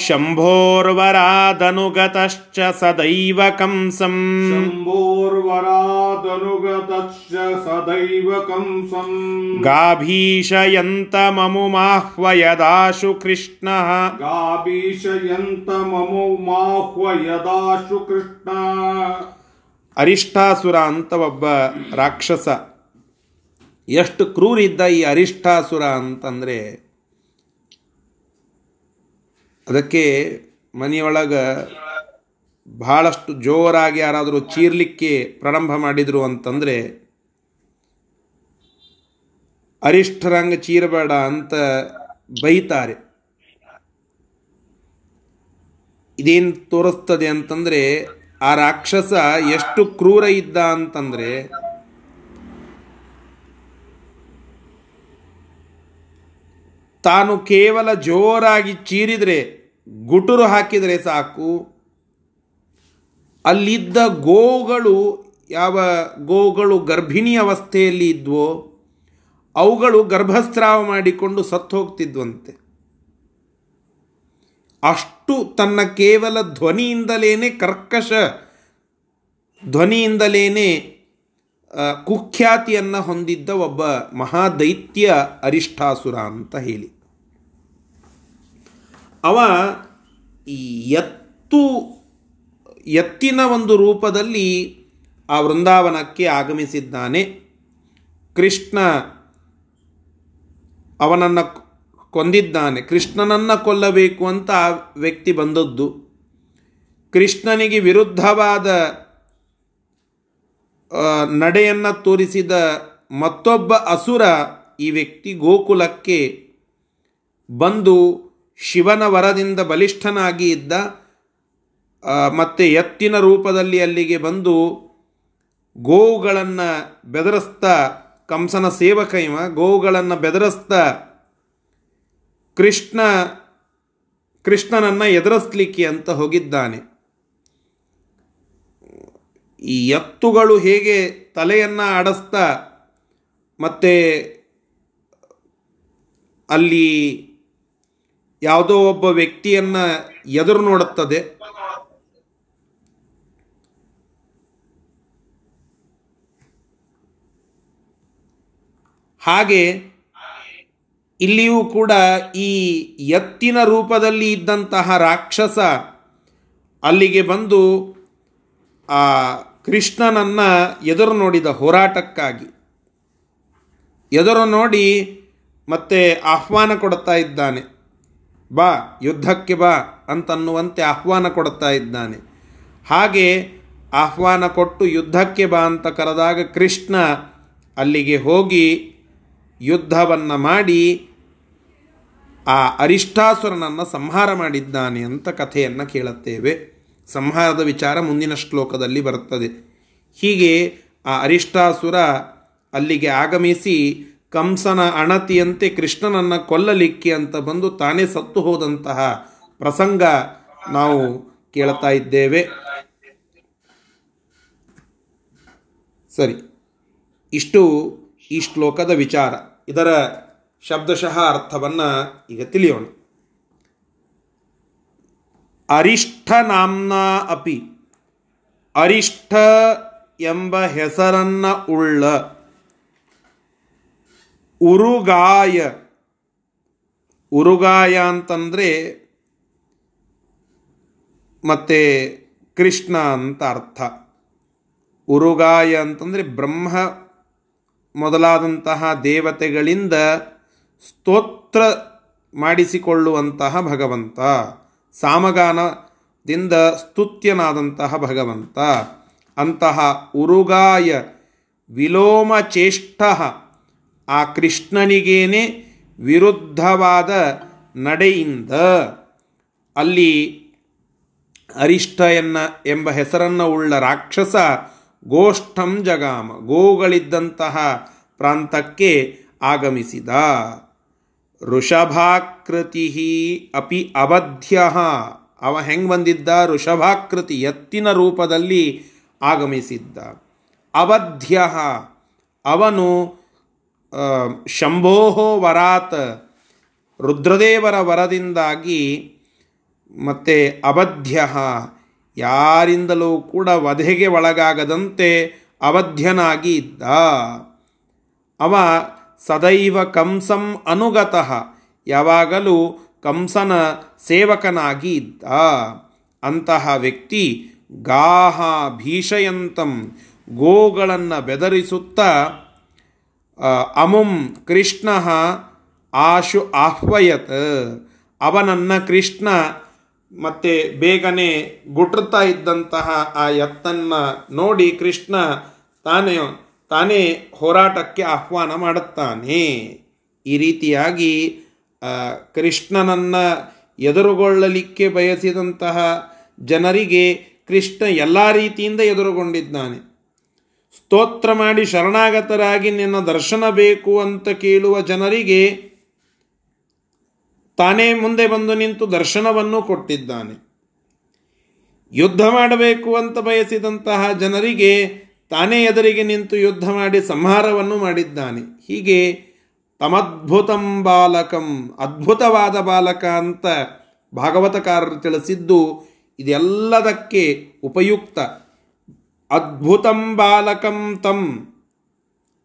ಶಂಭೋರ್ವರಾದನುಗತಶ್ಚ ಸದೈವ ಕಂಸಂ शम्भोर्वरादनुगतश्च सदैव कंसम् ಗಾಭೀಷಯಂತಮಮುಮಾಹ್ವಯದಾಶು ಕೃಷ್ಣಃ गाभीषयन्तममुमाह्व यदाशु कृष्ण ಅರಿಷ್ಟಾಸುರ ಅಂತ ಒಬ್ಬ ರಾಕ್ಷಸ ಎಷ್ಟು ಕ್ರೂರಿದ್ದ ಈ ಅರಿಷ್ಟಾಸುರ ಅಂತಂದರೆ, ಅದಕ್ಕೆ ಮನೆಯೊಳಗೆ ಭಾಳಷ್ಟು ಜೋರಾಗಿ ಯಾರಾದರೂ ಚೀರ್ಲಿಕ್ಕೆ ಪ್ರಾರಂಭ ಮಾಡಿದರು ಅಂತಂದರೆ ಅರಿಷ್ಠರಂಗ ಚೀರಬೇಡ ಅಂತ ಬೈತಾರೆ. ಇದೇನು ತೋರಿಸ್ತದೆ ಅಂತಂದರೆ, ಆ ರಾಕ್ಷಸ ಎಷ್ಟು ಕ್ರೂರ ಇದ್ದ ಅಂತಂದರೆ ತಾನು ಕೇವಲ ಜೋರಾಗಿ ಚೀರಿದರೆ, ಗುಟುರು ಹಾಕಿದರೆ ಸಾಕು. ಅಲ್ಲಿದ್ದ ಗೋಗಳು ಯಾವ, ಗೋಗಳು ಗರ್ಭಿಣಿ ಅವಸ್ಥೆಯಲ್ಲಿ ಇದ್ವೋ, ಅವುಗಳು ಗರ್ಭಸ್ರಾವ ಮಾಡಿಕೊಂಡು ಸತ್ತು ಹೋಗ್ತಿದ್ವಂತೆ. ಅಷ್ಟು ತನ್ನ ಕೇವಲ ಧ್ವನಿಯಿಂದಲೇ ಕರ್ಕಶ ಧ್ವನಿಯಿಂದಲೇ ಕುಖ್ಯಾತಿಯನ್ನು ಹೊಂದಿದ್ದ ಒಬ್ಬ ಮಹಾದೈತ್ಯ ಅರಿಷ್ಠಾಸುರ ಅಂತ ಹೇಳಿ. ಅವ ಎತ್ತು, ಎತ್ತಿನ ಒಂದು ರೂಪದಲ್ಲಿ ಆ ವೃಂದಾವನಕ್ಕೆ ಆಗಮಿಸಿದ್ದಾನೆ. ಕೃಷ್ಣ ಅವನನ್ನು ಕೊಂದಿದ್ದಾನೆ. ಕೃಷ್ಣನನ್ನು ಕೊಲ್ಲಬೇಕು ಅಂತ ಆ ವ್ಯಕ್ತಿ ಬಂದದ್ದು. ಕೃಷ್ಣನಿಗೆ ವಿರುದ್ಧವಾದ ನಡೆಯನ್ನು ತೋರಿಸಿದ ಮತ್ತೊಬ್ಬ ಅಸುರ ಈ ವ್ಯಕ್ತಿ ಗೋಕುಲಕ್ಕೆ ಬಂದು ಶಿವನ ವರದಿಂದ ಬಲಿಷ್ಠನಾಗಿ ಇದ್ದ ಮತ್ತೆ ಎತ್ತಿನ ರೂಪದಲ್ಲಿ ಅಲ್ಲಿಗೆ ಬಂದು ಗೋವುಗಳನ್ನು ಬೆದರಿಸ್ತಾ ಕಂಸನ ಸೇವಕ ಇವ, ಗೋವುಗಳನ್ನು ಬೆದರಿಸ್ತಾ ಕೃಷ್ಣ, ಕೃಷ್ಣನನ್ನು ಎದುರಿಸ್ಲಿಕ್ಕೆ ಅಂತ ಹೋಗಿದ್ದಾನೆ. ಈ ಎತ್ತುಗಳು ಹೇಗೆ ತಲೆಯನ್ನು ಆಡಿಸ್ತಾ ಮತ್ತು ಅಲ್ಲಿ ಯಾವುದೋ ಒಬ್ಬ ವ್ಯಕ್ತಿಯನ್ನು ಎದುರು ನೋಡುತ್ತದೆ. ಹಾಗೆ ಇಲ್ಲಿಯೂ ಕೂಡ ಈ ಎತ್ತಿನ ರೂಪದಲ್ಲಿ ಇದ್ದಂತಹ ರಾಕ್ಷಸ ಅಲ್ಲಿಗೆ ಬಂದು ಆ ಕೃಷ್ಣನನ್ನು ಎದುರು ನೋಡಿದ ಹೋರಾಟಕ್ಕಾಗಿ. ಎದುರು ನೋಡಿ ಮತ್ತೆ ಆಹ್ವಾನ ಕೊಡ್ತಾ ಇದ್ದಾನೆ. ಬಾ, ಯುದ್ಧಕ್ಕೆ ಬಾ ಅಂತನ್ನುವಂತೆ ಆಹ್ವಾನ ಕೊಡ್ತಾ ಇದ್ದಾನೆ. ಹಾಗೆ ಆಹ್ವಾನ ಕೊಟ್ಟು ಯುದ್ಧಕ್ಕೆ ಬಾ ಅಂತ ಕರೆದಾಗ ಕೃಷ್ಣ ಅಲ್ಲಿಗೆ ಹೋಗಿ ಯುದ್ಧವನ್ನು ಮಾಡಿ ಆ ಅರಿಷ್ಟಾಸುರನನ್ನು ಸಂಹಾರ ಮಾಡಿದ್ದಾನೆ ಅಂತ ಕಥೆಯನ್ನು ಕೇಳುತ್ತೇವೆ. ಸಂಹಾರದ ವಿಚಾರ ಮುಂದಿನ ಶ್ಲೋಕದಲ್ಲಿ ಬರುತ್ತದೆ. ಹೀಗೆ ಆ ಅರಿಷ್ಟಾಸುರ ಅಲ್ಲಿಗೆ ಆಗಮಿಸಿ, ಕಂಸನ ಅಣತಿಯಂತೆ ಕೃಷ್ಣನನ್ನು ಕೊಲ್ಲಲಿಕ್ಕೆ ಅಂತ ಬಂದು ತಾನೇ ಸತ್ತು ಹೋದಂತಹ ಪ್ರಸಂಗ ನಾವು ಕೇಳ್ತಾ ಇದ್ದೇವೆ. ಸರಿ, ಇಷ್ಟು ಈ ಶ್ಲೋಕದ ವಿಚಾರ. ಇದರ ಶಬ್ದಶಃ ಅರ್ಥವನ್ನು ಈಗ ತಿಳಿಯೋಣ. ಅರಿಷ್ಠ ನಾಮ್ನ ಅಪಿ. ಅರಿಷ್ಠ ಎಂಬ ಹೆಸರನ್ನ ಉಳ್ಳ. ಉರುಗಾಯ. ಉರುಗಾಯ ಅಂತಂದರೆ ಮತ್ತೆ ಕೃಷ್ಣ ಅಂತ ಅರ್ಥ. ಉರುಗಾಯ ಅಂತಂದರೆ ಬ್ರಹ್ಮ ಮೊದಲಾದಂತಹ ದೇವತೆಗಳಿಂದ ಸ್ತೋತ್ರ ಮಾಡಿಸಿಕೊಳ್ಳುವಂತಹ ಭಗವಂತ. ಸಾಮಗಾನದಿಂದ ಸ್ತುತ್ಯನಾದಂತಹ ಭಗವಂತ. ಅಂತಹ ಉರುಗಾಯ ವಿಲೋಮ ಚೇಷ್ಟ ಆ ಕೃಷ್ಣನಿಗೇನೆ ವಿರುದ್ಧವಾದ ನಡೆಯಿಂದ. ಅಲ್ಲಿ ಅರಿಷ್ಟ ಎನ್ನ ಎಂಬ ಹೆಸರನ್ನು ಉಳ್ಳ ರಾಕ್ಷಸ ಗೋಷ್ಠಂ ಜಗಾಮ, ಗೋಗಳಿದ್ದಂತಹ ಪ್ರಾಂತಕ್ಕೆ ಆಗಮಿಸಿದ. ಋಷಭಾಕೃತಿ ಅಪಿ ಅವಧ್ಯ. ಅವ ಹೆಂಗೆ ಬಂದಿದ್ದ? ಋಷಭಾಕೃತಿ ಎತ್ತಿನ ರೂಪದಲ್ಲಿ ಆಗಮಿಸಿದ್ದ. ಅವಧ್ಯ. ಅವನು ಶಂಭೋಹೋ ವರಾತ್ ರುದ್ರದೇವರ ವರದಿಂದಾಗಿ ಮತ್ತೆ ಅವಧ್ಯ. ಯಾರಿಂದಲೂ ಕೂಡ ವಧೆಗೆ ಒಳಗಾಗದಂತೆ ಅವಧ್ಯನಾಗಿ ಇದ್ದ. ಅವ ಸದೈವ ಕಂಸಂ ಅನುಗತಃ. ಯಾವಾಗಲೂ ಕಂಸನ ಸೇವಕನಾಗಿ ಇದ್ದ. ಅಂತಹ ವ್ಯಕ್ತಿ ಗಾಹ ಭೀಷಯಂತಂ ಗೋಗಳನ್ನು ಬೆದರಿಸುತ್ತ ಅಮುಂ ಕೃಷ್ಣ ಆಶು ಆಹ್ವಯತ್. ಅವನನ್ನು ಕೃಷ್ಣ ಮತ್ತೆ ಬೇಗನೆ ಗುಟ್ರತಾ ಇದ್ದಂತಹ ಆ ಎತ್ತನ್ನು ನೋಡಿ ಕೃಷ್ಣ ತಾನೇ ತಾನೇ ಹೋರಾಟಕ್ಕೆ ಆಹ್ವಾನ ಮಾಡುತ್ತಾನೆ. ಈ ರೀತಿಯಾಗಿ ಕೃಷ್ಣನನ್ನು ಎದುರುಗೊಳ್ಳಲಿಕ್ಕೆ ಬಯಸಿದಂತಹ ಜನರಿಗೆ ಕೃಷ್ಣ ಎಲ್ಲ ರೀತಿಯಿಂದ ಎದುರುಗೊಂಡಿದ್ದಾನೆ. ಸ್ತೋತ್ರ ಮಾಡಿ ಶರಣಾಗತರಾಗಿ ನಿನ್ನ ದರ್ಶನ ಬೇಕು ಅಂತ ಕೇಳುವ ಜನರಿಗೆ ತಾನೇ ಮುಂದೆ ಬಂದು ನಿಂತು ದರ್ಶನವನ್ನು ಕೊಟ್ಟಿದ್ದಾನೆ. ಯುದ್ಧ ಮಾಡಬೇಕು ಅಂತ ಬಯಸಿದಂತಹ ಜನರಿಗೆ ತಾನೇ ಎದುರಿಗೆ ನಿಂತು ಯುದ್ಧ ಮಾಡಿ ಸಂಹಾರವನ್ನು ಮಾಡಿದ್ದಾನೆ. ಹೀಗೆ ತಮದ್ಭುತಂ ಬಾಲಕಂ, ಅದ್ಭುತವಾದ ಬಾಲಕ ಅಂತ ಭಾಗವತಕಾರರು ತಿಳಿಸಿದ್ದು ಇದೆಲ್ಲದಕ್ಕೆ ಉಪಯುಕ್ತ. ಅದ್ಭುತಂ ಬಾಲಕಂ ತಂ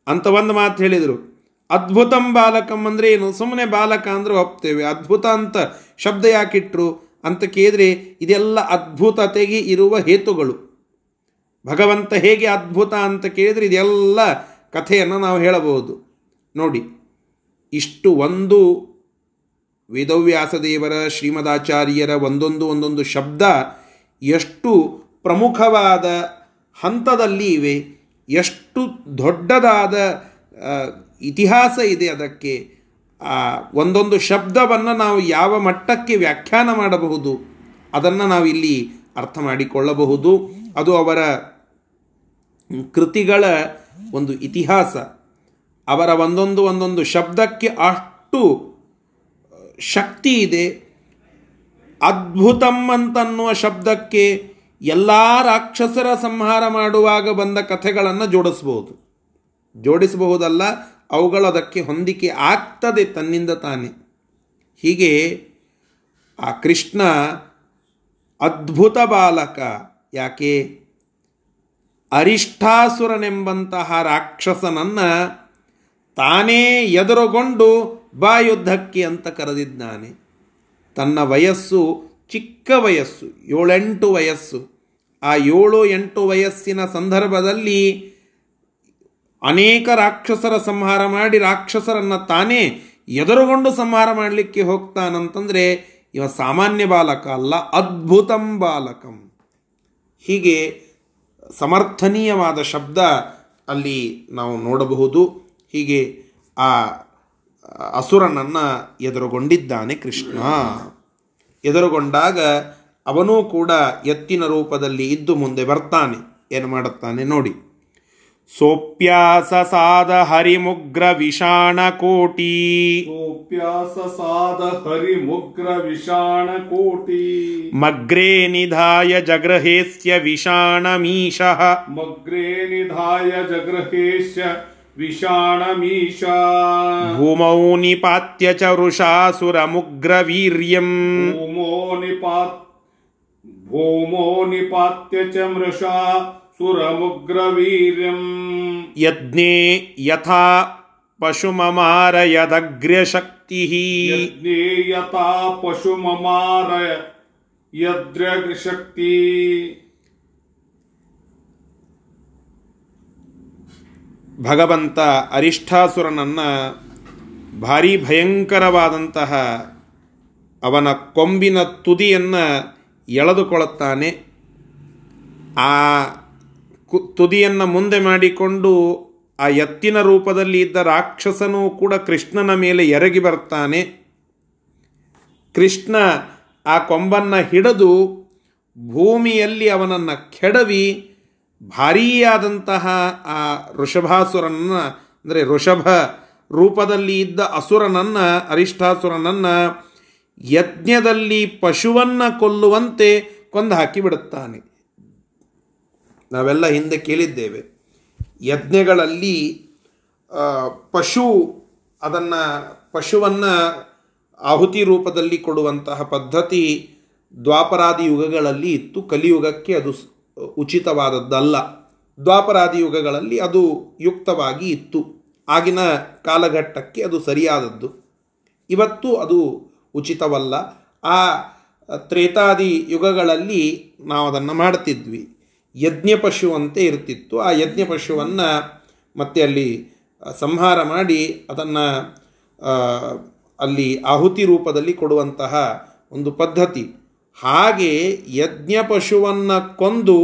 ಅಂತ ಒಂದು ಮಾತು ಹೇಳಿದರು. ಅದ್ಭುತಂ ಬಾಲಕಂ ಅಂದರೆ ಏನು? ಸುಮ್ಮನೆ ಬಾಲಕ ಅಂದರೆ ಒಪ್ತೇವೆ. ಅದ್ಭುತ ಅಂತ ಶಬ್ದ ಯಾಕಿಟ್ರು? ಅಂತ ಕೇಳಿದ್ರೆ ಇದೆಲ್ಲ ಅದ್ಭುತತೆಗೆ ಇರುವ ಹೇತುಗಳು. ಭಗವಂತ ಹೇಗೆ ಅದ್ಭುತ ಅಂತ ಕೇಳಿದರೆ ಇದೆಲ್ಲ ಕಥೆಯನ್ನು ನಾವು ಹೇಳಬಹುದು. ನೋಡಿ, ಇಷ್ಟು ಒಂದು ವೇದವ್ಯಾಸದೇವರ, ಶ್ರೀಮದಾಚಾರ್ಯರ ಒಂದೊಂದು ಒಂದೊಂದು ಶಬ್ದ ಎಷ್ಟು ಪ್ರಮುಖವಾದ ಹಂತದಲ್ಲಿ ಇವೆ, ಎಷ್ಟು ದೊಡ್ಡದಾದ ಇತಿಹಾಸ ಇದೆ ಅದಕ್ಕೆ ಒಂದೊಂದು ಶಬ್ದವನ್ನು ನಾವು ಯಾವ ಮಟ್ಟಕ್ಕೆ ವ್ಯಾಖ್ಯಾನ ಮಾಡಬಹುದು ಅದನ್ನು ನಾವು ಇಲ್ಲಿ ಅರ್ಥ ಮಾಡಿಕೊಳ್ಳಬಹುದು. ಅದು ಅವರ ಕೃತಿಗಳ ಒಂದು ಇತಿಹಾಸ. ಅವರ ಒಂದೊಂದು ಒಂದೊಂದು ಶಬ್ದಕ್ಕೆ ಅಷ್ಟು ಶಕ್ತಿ ಇದೆ. ಅದ್ಭುತಂ ಅಂತನ್ನುವ ಶಬ್ದಕ್ಕೆ ಎಲ್ಲ ರಾಕ್ಷಸರ ಸಂಹಾರ ಮಾಡುವಾಗ ಬಂದ ಕಥೆಗಳನ್ನು ಜೋಡಿಸ್ಬೋದು. ಜೋಡಿಸಬಹುದಲ್ಲ ಅವುಗಳದಕ್ಕೆ ಹೊಂದಿಕೆ ಆಗ್ತದೆ ತನ್ನಿಂದ ತಾನೆ. ಹೀಗೆ ಆ ಕೃಷ್ಣ ಅದ್ಭುತ ಬಾಲಕ, ಯಾಕೆ? ಅರಿಷ್ಠಾಸುರನೆಂಬಂತಹ ರಾಕ್ಷಸನನ್ನು ತಾನೇ ಎದುರುಗೊಂಡು ಬಾ ಯುದ್ಧಕ್ಕೆ ಅಂತ ಕರೆದಿದ್ದಾನೆ. ತನ್ನ ವಯಸ್ಸು ಚಿಕ್ಕ ವಯಸ್ಸು, ಏಳೆಂಟು ವಯಸ್ಸು. ಆ ಏಳು, ಎಂಟು ವಯಸ್ಸಿನ ಸಂದರ್ಭದಲ್ಲಿ ಅನೇಕ ರಾಕ್ಷಸರ ಸಂಹಾರ ಮಾಡಿ ರಾಕ್ಷಸರನ್ನು ತಾನೇ ಎದುರುಗೊಂಡು ಸಂಹಾರ ಮಾಡಲಿಕ್ಕೆ ಹೋಗ್ತಾನಂತಂದರೆ ಇವ ಸಾಮಾನ್ಯ ಬಾಲಕ ಅಲ್ಲ, ಅದ್ಭುತಂ ಬಾಲಕಂ. ಹೀಗೆ ಸಮರ್ಥನೀಯವಾದ ಶಬ್ದ ಅಲ್ಲಿ ನಾವು ನೋಡಬಹುದು. ಹೀಗೆ ಆ ಅಸುರನನ್ನು ಎದುರುಗೊಂಡಿದ್ದಾನೆ ಕೃಷ್ಣ. ಎದುರುಗೊಂಡಾಗ ಅವನೂ ಕೂಡ ಎತ್ತಿನ ರೂಪದಲ್ಲಿ ಇದ್ದು ಮುಂದೆ ಬರ್ತಾನೆ. ಏನು ಮಾಡುತ್ತಾನೆ ನೋಡಿ. सोऽप्यास साद सोऽप्याससाद हरिमुग्र मग्रे निधाय जगृहेस्य विषाणमीशः। मग्रे निधाय जगृहेस्य विषाणमीशा। भूमौ निपात्य च वृषासुरमुग्रवीर्यम्। सुरमुग्र निपात् उमौ निपात्य च मृषा सुरमुग्रवीर्यम् ಯಜ್ಞೇ ಯಥಾ ಪಶುಮಮಾರಯದಗ್ರ್ಯಶಕ್ತಿ यज्ञे यथा पशुममारय यद्रशक्ति ಭಗವಂತ ಅರಿಷ್ಠಾಸುರನನ್ನ ಭಾರಿ ಭಯಂಕರವಾದಂತಹ ಅವನ ಕೊಂಬಿನ ತುದಿಯನ್ನು ಎಳೆದುಕೊಳ್ಳುತ್ತಾನೆ ಆ ಕು ತುದಿಯನ್ನು ಮುಂದೆ ಮಾಡಿಕೊಂಡು ಆ ಎತ್ತಿನ ರೂಪದಲ್ಲಿ ಇದ್ದ ರಾಕ್ಷಸನೂ ಕೂಡ ಕೃಷ್ಣನ ಮೇಲೆ ಎರಗಿ ಬರ್ತಾನೆ. ಕೃಷ್ಣ ಆ ಕೊಂಬನ್ನು ಹಿಡಿದು ಭೂಮಿಯಲ್ಲಿ ಅವನನ್ನು ಕೆಡವಿ ಭಾರೀಯಾದಂತಹ ಆ ಋಷಭಾಸುರನನ್ನು ಅಂದರೆ ಋಷಭ ರೂಪದಲ್ಲಿ ಇದ್ದ ಅಸುರನನ್ನು ಅರಿಷ್ಠಾಸುರನನ್ನು ಯಜ್ಞದಲ್ಲಿ ಪಶುವನ್ನು ಕೊಲ್ಲುವಂತೆ ಕೊಂದು ಹಾಕಿ ಬಿಡುತ್ತಾನೆ. ನಾವೆಲ್ಲ ಹಿಂದೆ ಕೇಳಿದ್ದೇವೆ. ಯಜ್ಞಗಳಲ್ಲಿ ಪಶು ಅದನ್ನು, ಪಶುವನ್ನು ಆಹುತಿ ರೂಪದಲ್ಲಿ ಕೊಡುವಂತಹ ಪದ್ಧತಿ ದ್ವಾಪರಾದಿ ಯುಗಗಳಲ್ಲಿ ಇತ್ತು. ಕಲಿಯುಗಕ್ಕೆ ಅದು ಉಚಿತವಾದದ್ದಲ್ಲ. ದ್ವಾಪರಾದಿ ಯುಗಗಳಲ್ಲಿ ಅದು ಯುಕ್ತವಾಗಿ ಇತ್ತು. ಆಗಿನ ಕಾಲಘಟ್ಟಕ್ಕೆ ಅದು ಸರಿಯಾದದ್ದು. ಇವತ್ತು ಅದು ಉಚಿತವಲ್ಲ. ಆ ತ್ರೇತಾದಿ ಯುಗಗಳಲ್ಲಿ ನಾವು ಅದನ್ನು ಮಾಡ್ತಿದ್ವಿ. ಯಜ್ಞ ಪಶುವಂತೆ ಇರ್ತಿತ್ತು. ಆ ಯಜ್ಞ ಪಶುವನ್ನು ಮತ್ತೆ ಅಲ್ಲಿ ಸಂಹಾರ ಮಾಡಿ ಅದನ್ನು ಅಲ್ಲಿ ಆಹುತಿ ರೂಪದಲ್ಲಿ ಕೊಡುವಂತಹ ಒಂದು ಪದ್ಧತಿ. ಹಾಗೆ ಯಜ್ಞ ಪಶುವನ್ನು ಕೊಂದು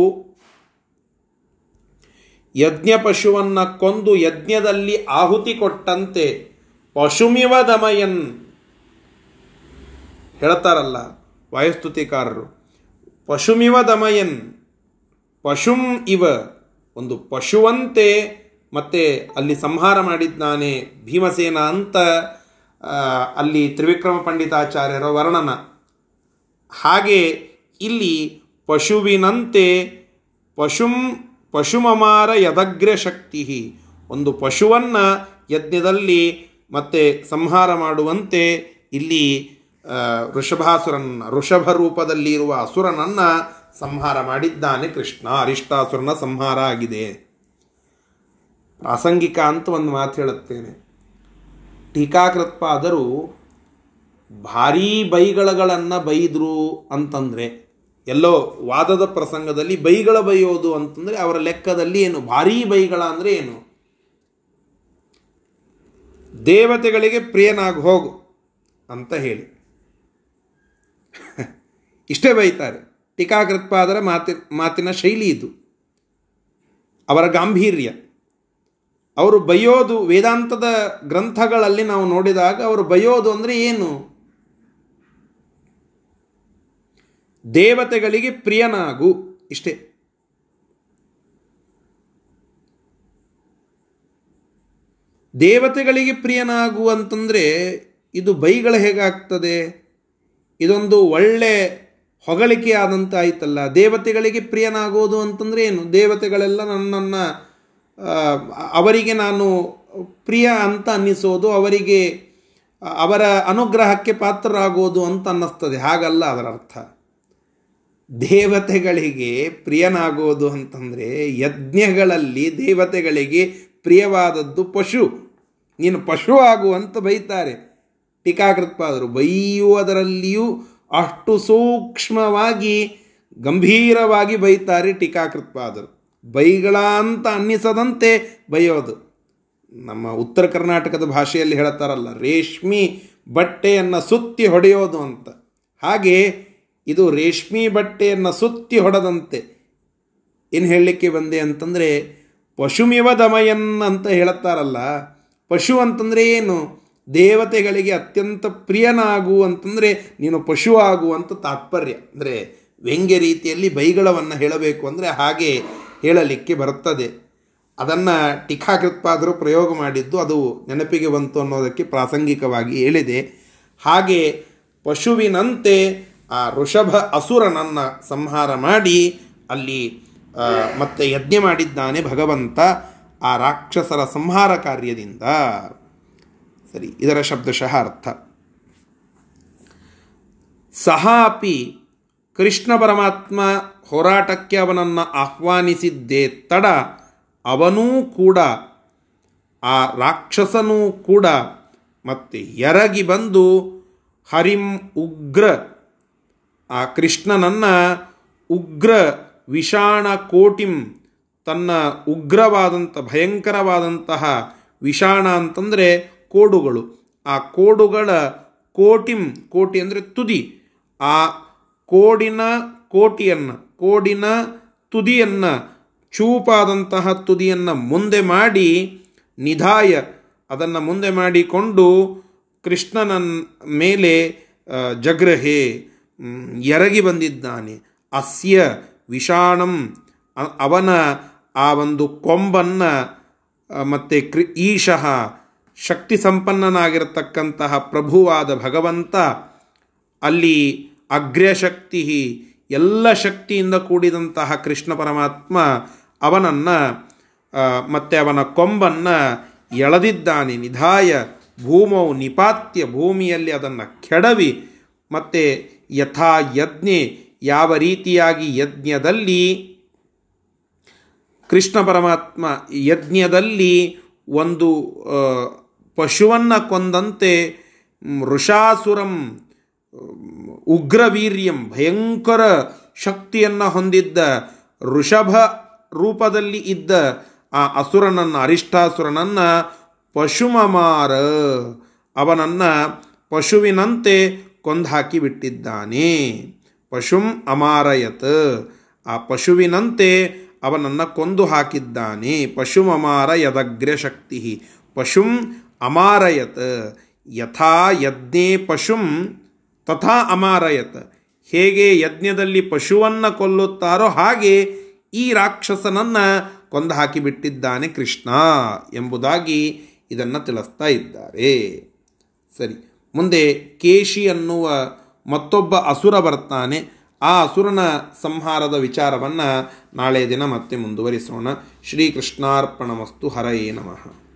ಯಜ್ಞ ಪಶುವನ್ನು ಕೊಂದು ಯಜ್ಞದಲ್ಲಿ ಆಹುತಿ ಕೊಟ್ಟಂತೆ ಪಶುಮಿವ ದಮಯನ್ ಹೇಳ್ತಾರಲ್ಲ ವಾಯುಸ್ತುತಿಕಾರರು. ಪಶುಮಿವ ದಮಯನ್ ಪಶುಂ ಇವ. ಒಂದು ಪಶುವಂತೆ ಮತ್ತೆ ಅಲ್ಲಿ ಸಂಹಾರ ಮಾಡಿದ್ದಾನೆ ಭೀಮಸೇನ ಅಂತ ಅಲ್ಲಿ ತ್ರಿವಿಕ್ರಮ ಪಂಡಿತಾಚಾರ್ಯರ ವರ್ಣನ. ಹಾಗೆ ಇಲ್ಲಿ ಪಶುವಿನಂತೆ ಪಶುಂ, ಪಶುಮಮಾರ ಯದಗ್ರ ಶಕ್ತಿ ಒಂದು ಪಶುವನ್ನು ಯಜ್ಞದಲ್ಲಿ ಮತ್ತೆ ಸಂಹಾರ ಮಾಡುವಂತೆ ಇಲ್ಲಿ ವೃಷಭಾಸುರನ್ನ ಋಷಭ ರೂಪದಲ್ಲಿ ಇರುವ ಅಸುರನನ್ನ ಸಂಹಾರ ಮಾಡಿದ್ದಾನೆ ಕೃಷ್ಣ, ಅರಿಷ್ಟಾಸುರನ ಸಂಹಾರ ಆಗಿದೆ. ಪ್ರಾಸಂಗಿಕ ಅಂತ ಒಂದು ಮಾತು ಹೇಳುತ್ತೇನೆ. ಟೀಕಾಕೃತ್ಪಾದರು ಭಾರೀ ಬೈಗಳಗಳನ್ನು ಬೈದರು ಅಂತಂದರೆ, ಎಲ್ಲೋ ವಾದದ ಪ್ರಸಂಗದಲ್ಲಿ ಬೈಗಳ ಬೈಯೋದು ಅಂತಂದರೆ ಅವರ ಲೆಕ್ಕದಲ್ಲಿ ಏನು, ಭಾರೀ ಬೈಗಳ ಅಂದರೆ ಏನು? ದೇವತೆಗಳಿಗೆ ಪ್ರಿಯನಾಗಿ ಹೋಗು ಅಂತ ಹೇಳಿ. ಇಷ್ಟೇ ಬೈತಾರೆ. ಟೀಕಾಕೃತ್ಪಾದರ ಮಾತಿ ಮಾತಿನ ಶೈಲಿ ಇದು. ಅವರ ಗಾಂಭೀರ್ಯ. ಅವರು ಬಯೋದು ವೇದಾಂತದ ಗ್ರಂಥಗಳಲ್ಲಿ ನಾವು ನೋಡಿದಾಗ ಅವರು ಬಯೋದು ಅಂದರೆ ಏನು? ದೇವತೆಗಳಿಗೆ ಪ್ರಿಯನಾಗು. ಇಷ್ಟೇ. ದೇವತೆಗಳಿಗೆ ಪ್ರಿಯನಾಗು ಅಂತಂದರೆ ಇದು ಬೈಗಳ ಹೇಗಾಗ್ತದೆ? ಇದೊಂದು ಒಳ್ಳೆ ಹೊಗಳಿಕೆ ಆದಂತ ಆಯ್ತಲ್ಲ ದೇವತೆಗಳಿಗೆ ಪ್ರಿಯನಾಗೋದು ಅಂತಂದರೆ ಏನು? ದೇವತೆಗಳೆಲ್ಲ ನನ್ನನ್ನು ಅವರಿಗೆ ನಾನು ಪ್ರಿಯ ಅಂತ ಅನ್ನಿಸೋದು, ಅವರಿಗೆ ಅವರ ಅನುಗ್ರಹಕ್ಕೆ ಪಾತ್ರರಾಗೋದು ಅಂತ ಅನ್ನಿಸ್ತದೆ. ಹಾಗಲ್ಲ ಅದರ ಅರ್ಥ. ದೇವತೆಗಳಿಗೆ ಪ್ರಿಯನಾಗೋದು ಅಂತಂದರೆ ಯಜ್ಞಗಳಲ್ಲಿ ದೇವತೆಗಳಿಗೆ ಪ್ರಿಯವಾದದ್ದು ಪಶು. ನೀನು ಪಶು ಆಗು ಅಂತ ಬೈತಾರೆ. ಟೀಕಾಕೃತ್ಪಾದರು. ಬೈಯುವುದರಲ್ಲಿಯೂ ಅಷ್ಟು ಸೂಕ್ಷ್ಮವಾಗಿ, ಗಂಭೀರವಾಗಿ ಬೈತಾರೆ ಟೀಕಾಕೃತ್ಪಾದರು. ಬೈಗಳ ಅಂತ ಅನ್ನಿಸದಂತೆ ಬೈಯೋದು. ನಮ್ಮ ಉತ್ತರ ಕರ್ನಾಟಕದ ಭಾಷೆಯಲ್ಲಿ ಹೇಳ್ತಾರಲ್ಲ ರೇಷ್ಮಿ ಬಟ್ಟೆಯನ್ನು ಸುತ್ತಿ ಹೊಡೆಯೋದು ಅಂತ. ಹಾಗೆ ಇದು ರೇಷ್ಮಿ ಬಟ್ಟೆಯನ್ನು ಸುತ್ತಿ ಹೊಡೆದಂತೆ. ಏನು ಹೇಳಲಿಕ್ಕೆ ಬಂದೆ ಅಂತಂದರೆ, ಪಶುಮಿವ ದಮಯನ್ ಅಂತ ಹೇಳುತ್ತಾರಲ್ಲ, ಪಶು ಅಂತಂದರೆ ಏನು? ದೇವತೆಗಳಿಗೆ ಅತ್ಯಂತ ಪ್ರಿಯನಾಗು ಅಂತಂದರೆ ನೀನು ಪಶು ಆಗು ಅಂತ ತಾತ್ಪರ್ಯ. ಅಂದರೆ ವ್ಯಂಗ್ಯ ರೀತಿಯಲ್ಲಿ ಬೈಗಳವನ್ನು ಹೇಳಬೇಕು ಅಂದರೆ ಹಾಗೆ ಹೇಳಲಿಕ್ಕೆ ಬರುತ್ತದೆ. ಅದನ್ನು ಟೀಕಾಕೃತ್ಪಾದರು ಪ್ರಯೋಗ ಮಾಡಿದ್ದು ಅದು ನೆನಪಿಗೆ ಬಂತು ಅನ್ನೋದಕ್ಕೆ ಪ್ರಾಸಂಗಿಕವಾಗಿ ಹೇಳಿದೆ. ಹಾಗೆ ಪಶುವಿನಂತೆ ಆ ಋಷಭ ಅಸುರನನ್ನು ಸಂಹಾರ ಮಾಡಿ ಅಲ್ಲಿ ಮತ್ತೆ ಯಜ್ಞ ಮಾಡಿದ್ದಾನೆ ಭಗವಂತ ಆ ರಾಕ್ಷಸರ ಸಂಹಾರ ಕಾರ್ಯದಿಂದ. ಸರಿ, ಇದರ ಶಬ್ದಶಃ ಅರ್ಥ ಸಹ ಅಪಿ ಕೃಷ್ಣ ಪರಮಾತ್ಮ ಹೋರಾಟಕ್ಕೆ ಅವನನ್ನು ಆಹ್ವಾನಿಸಿದ್ದೇ ತಡ ಅವನೂ ಕೂಡ, ಆ ರಾಕ್ಷಸನೂ ಕೂಡ ಮತ್ತೆ ಎರಗಿ ಬಂದು ಹರಿಂ ಉಗ್ರ, ಆ ಕೃಷ್ಣನನ್ನು ಉಗ್ರ ವಿಷಾಣ ಕೋಟಿಂ, ತನ್ನ ಉಗ್ರವಾದಂಥ ಭಯಂಕರವಾದಂತಹ ವಿಷಾಣ ಅಂತಂದರೆ ಕೋಡುಗಳು. ಆ ಕೋಡುಗಳ ಕೋಟಿಂ, ಕೋಟಿ ಅಂದರೆ ತುದಿ. ಆ ಕೋಡಿನ ಕೋಟಿಯನ್ನು, ಕೋಡಿನ ತುದಿಯನ್ನು, ಚೂಪಾದಂತಹ ತುದಿಯನ್ನು ಮುಂದೆ ಮಾಡಿ ನಿಧಾಯ ಅದನ್ನು ಮುಂದೆ ಮಾಡಿಕೊಂಡು ಕೃಷ್ಣನ ಮೇಲೆ ಜಗ್ರಹೆ ಎರಗಿ ಬಂದಿದ್ದಾನೆ. ಅಸ್ಯ ವಿಷಾಣಂ ಅವನ ಆ ಒಂದು ಕೊಂಬನ್ನು ಮತ್ತು ಕ್ರಿ ಈಶಃ ಶಕ್ತಿ ಸಂಪನ್ನನಾಗಿರತಕ್ಕಂತಹ ಪ್ರಭುವಾದ ಭಗವಂತ, ಅಲ್ಲಿ ಅಗ್ರ್ಯಶಕ್ತಿ ಎಲ್ಲ ಶಕ್ತಿಯಿಂದ ಕೂಡಿದಂತಹ ಕೃಷ್ಣ ಪರಮಾತ್ಮ ಅವನನ್ನು ಮತ್ತು ಅವನ ಕೊಂಬನ್ನು ಎಳೆದಿದ್ದಾನೆ. ನಿಧಾಯ ಭೂಮೌ ನಿಪಾತ್ಯ ಭೂಮಿಯಲ್ಲಿ ಅದನ್ನು ಕೆಡವಿ, ಮತ್ತು ಯಥಾ ಯಜ್ಞೆ, ಯಾವ ರೀತಿಯಾಗಿ ಯಜ್ಞದಲ್ಲಿ ಕೃಷ್ಣ ಪರಮಾತ್ಮ ಯಜ್ಞದಲ್ಲಿ ಒಂದು ಪಶುವನ್ನು ಕೊಂದಂತೆ ವೃಷಾಸುರಂ ಉಗ್ರವೀರ್ಯಂ, ಭಯಂಕರ ಶಕ್ತಿಯನ್ನು ಹೊಂದಿದ್ದ ಋಷಭ ರೂಪದಲ್ಲಿ ಇದ್ದ ಆ ಅಸುರನನ್ನು, ಅರಿಷ್ಟಾಸುರನನ್ನು ಪಶುಮಮಾರ ಅವನನ್ನು ಪಶುವಿನಂತೆ ಕೊಂದಾಕಿ ಬಿಟ್ಟಿದ್ದಾನೆ. ಪಶುಂ ಅಮಾರಯತ್. ಆ ಪಶುವಿನಂತೆ ಅವನನ್ನು ಕೊಂದು ಹಾಕಿದ್ದಾನೆ. ಪಶುಮಮಾರ ಯದಗ್ರ ಶಕ್ತಿ ಪಶುಂ ಅಮಾರಯತ್. ಯಥಾ ಯಜ್ಞೆ ಪಶುಂ ತಥಾ ಅಮಾರಯತ್. ಹೇಗೆ ಯಜ್ಞದಲ್ಲಿ ಪಶುವನ್ನು ಕೊಲ್ಲುತ್ತಾರೋ ಹಾಗೆ ಈ ರಾಕ್ಷಸನನ್ನು ಕೊಂದು ಹಾಕಿಬಿಟ್ಟಿದ್ದಾನೆ ಕೃಷ್ಣ ಎಂಬುದಾಗಿ ಇದನ್ನು ತಿಳಿಸ್ತಾ ಇದ್ದಾರೆ. ಸರಿ, ಮುಂದೆ ಕೇಶಿ ಅನ್ನುವ ಮತ್ತೊಬ್ಬ ಅಸುರ ಬರ್ತಾನೆ. ಆ ಅಸುರನ ಸಂಹಾರದ ವಿಚಾರವನ್ನು ನಾಳೆ ದಿನ ಮತ್ತೆ ಮುಂದುವರಿಸೋಣ. ಶ್ರೀಕೃಷ್ಣಾರ್ಪಣಮಸ್ತು ಹರಯೇ ನಮಃ.